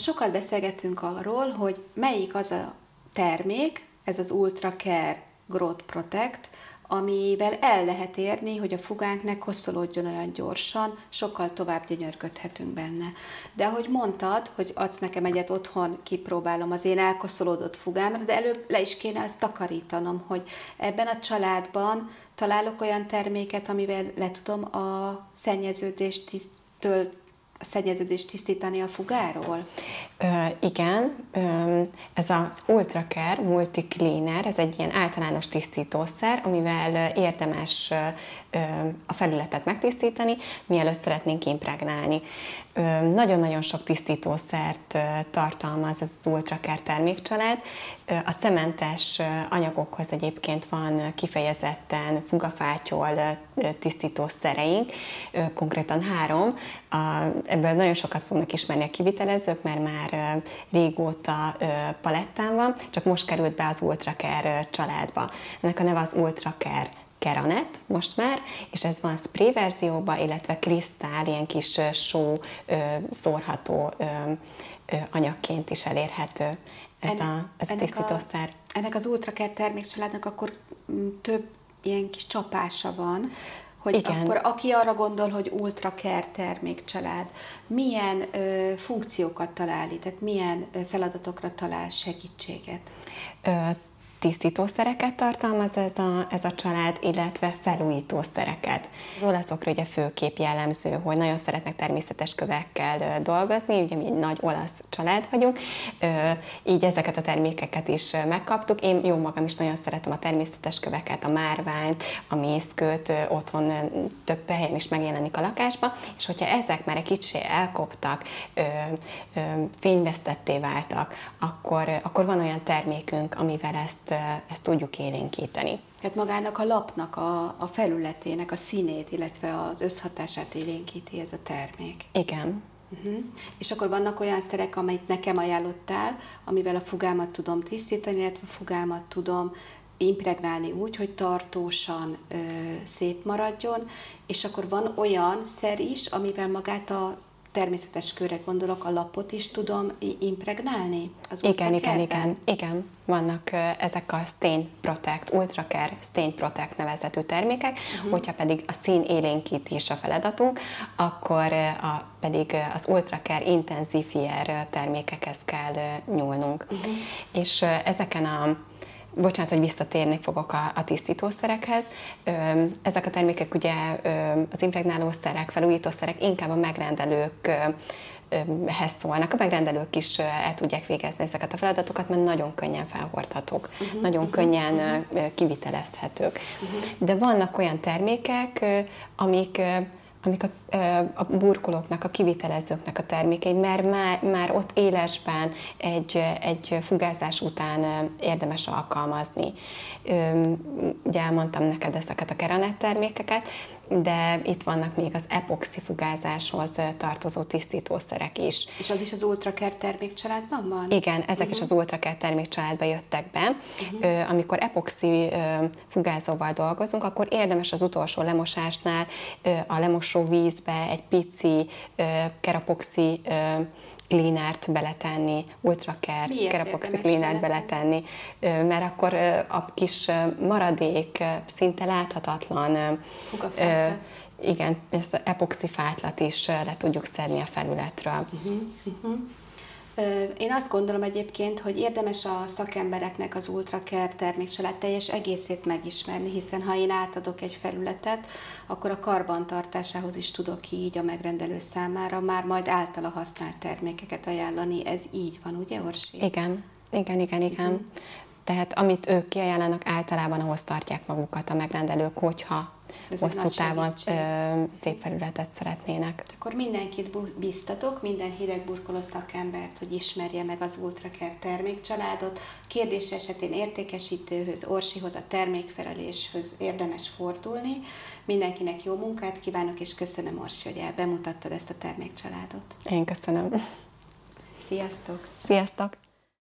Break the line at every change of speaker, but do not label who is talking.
sokat beszélgetünk arról, hogy melyik az a termék, ez az Ultra Care Growth Protect, amivel el lehet érni, hogy a fugánk ne koszolódjon olyan gyorsan, sokkal tovább gyönyörködhetünk benne. De ahogy mondtad, hogy adsz nekem egyet otthon, kipróbálom az én elkoszolódott fugámra, de előbb le is kéne ezt takarítanom, hogy ebben a családban találok olyan terméket, amivel le tudom a szennyeződést tisztől a szennyeződést tisztítani a fugáról?
Ö, igen, ö, ez az Ultracare Multi Cleaner, ez egy ilyen általános tisztítószer, amivel érdemes ö, a felületet megtisztítani, mielőtt szeretnénk impregnálni. Nagyon-nagyon sok tisztítószert tartalmaz ez az Ultracare termékcsalád. A cementes anyagokhoz egyébként van kifejezetten fugafátyol tisztítószereink, konkrétan három. Ebből nagyon sokat fognak ismerni a kivitelezők, mert már régóta palettán van, csak most került be az Ultracare családba. Ennek a neve az Ultracare Keranet most már, és ez van spray verzióban, illetve krisztál, ilyen kis só szórható anyagként is elérhető ez ennek, a, ez a tisztítószer. A,
ennek az Ultracare termékcsaládnak akkor mm, több ilyen kis csapása van, hogy Igen. akkor aki arra gondol, hogy ultracare termékcsalád, milyen ö, funkciókat talál, tehát milyen feladatokra talál segítséget?
Ö, tisztítószereket tartalmaz ez a, ez a család, illetve felújítószereket. Az olaszokra ugye főkép jellemző, hogy nagyon szeretnek természetes kövekkel dolgozni, ugye mi egy nagy olasz család vagyunk, így ezeket a termékeket is megkaptuk. Én jó magam is nagyon szeretem a természetes köveket, a márványt, a mészkőt, otthon több helyen is megjelenik a lakásba, és hogyha ezek már egy kicsi elkoptak, fényvesztetté váltak, akkor, akkor van olyan termékünk, amivel ezt ezt, tudjuk élénkíteni.
Tehát magának a lapnak, a, a felületének a színét, illetve az összhatását élénkíti ez a termék.
Igen.
Uh-huh. És akkor vannak olyan szerek, amelyet nekem ajánlottál, amivel a fugámat tudom tisztítani, illetve a fugámat tudom impregnálni úgy, hogy tartósan ö, szép maradjon, és akkor van olyan szer is, amivel magát a természetes körre gondolok, a lapot is tudom impregnálni?
Az igen, igen, igen, igen. Vannak ezek a Stain Protect, Ultracare Stain Protect nevezetű termékek, uh-huh. hogyha pedig a szín élénkítés a feladatunk, akkor a, pedig az Ultracare Intensifier termékekhez kell nyúlnunk. Uh-huh. És ezeken a bocsánat, hogy visszatérni fogok a, a tisztítószerekhez. Ezek a termékek ugye az impregnálószerek, felújítószerek inkább a megrendelők hez szólnak. A megrendelők is el tudják végezni ezeket a feladatokat, mert nagyon könnyen felhordhatók, uh-huh, nagyon uh-huh, könnyen uh-huh. kivitelezhetők. Uh-huh. De vannak olyan termékek, amik amik a, a burkolóknak, a kivitelezőknek a termékei, mert már, már ott élesben egy, egy fugázás után érdemes alkalmazni. Ugye elmondtam neked ezeket a keranet termékeket, de itt vannak még az epoxi fugázáshoz tartozó tisztítószerek is.
És az is az Ultracare termékcsaládban van?
Igen, ezek uh-huh. is mhm. az Ultracare termékcsaládba jöttek be. Uh-huh. Amikor epoxi fugázóval dolgozunk, akkor érdemes az utolsó lemosásnál a lemosó vízbe egy pici kerapoxi cleanert beletenni, ultracare kerapoxi cleanert beletenni, mert akkor a kis maradék, szinte láthatatlan igen, ezt az epoxi fátlat is le tudjuk szedni a felületről. Uh-huh, uh-huh.
Én azt gondolom egyébként, hogy érdemes a szakembereknek az Ultracare termékcsalád teljes egészét megismerni, hiszen ha én átadok egy felületet, akkor a karbantartásához is tudok így a megrendelő számára már majd általa használt termékeket ajánlani. Ez így van, ugye Orsi?
Igen, igen, igen, igen. Uh-huh. Tehát amit ők kiajánlanak, általában ahhoz tartják magukat a megrendelők, hogyha ez hosszú távon szép felületet szeretnének.
Akkor mindenkit biztatok, minden hidegburkoló szakembert, hogy ismerje meg az Ultracare termékcsaládot. Kérdés esetén értékesítőhöz, Orsihoz, a termékfeleléshez érdemes fordulni. Mindenkinek jó munkát kívánok, és köszönöm Orsi, hogy bemutattad ezt a termékcsaládot.
Én köszönöm.
Sziasztok!
Sziasztok!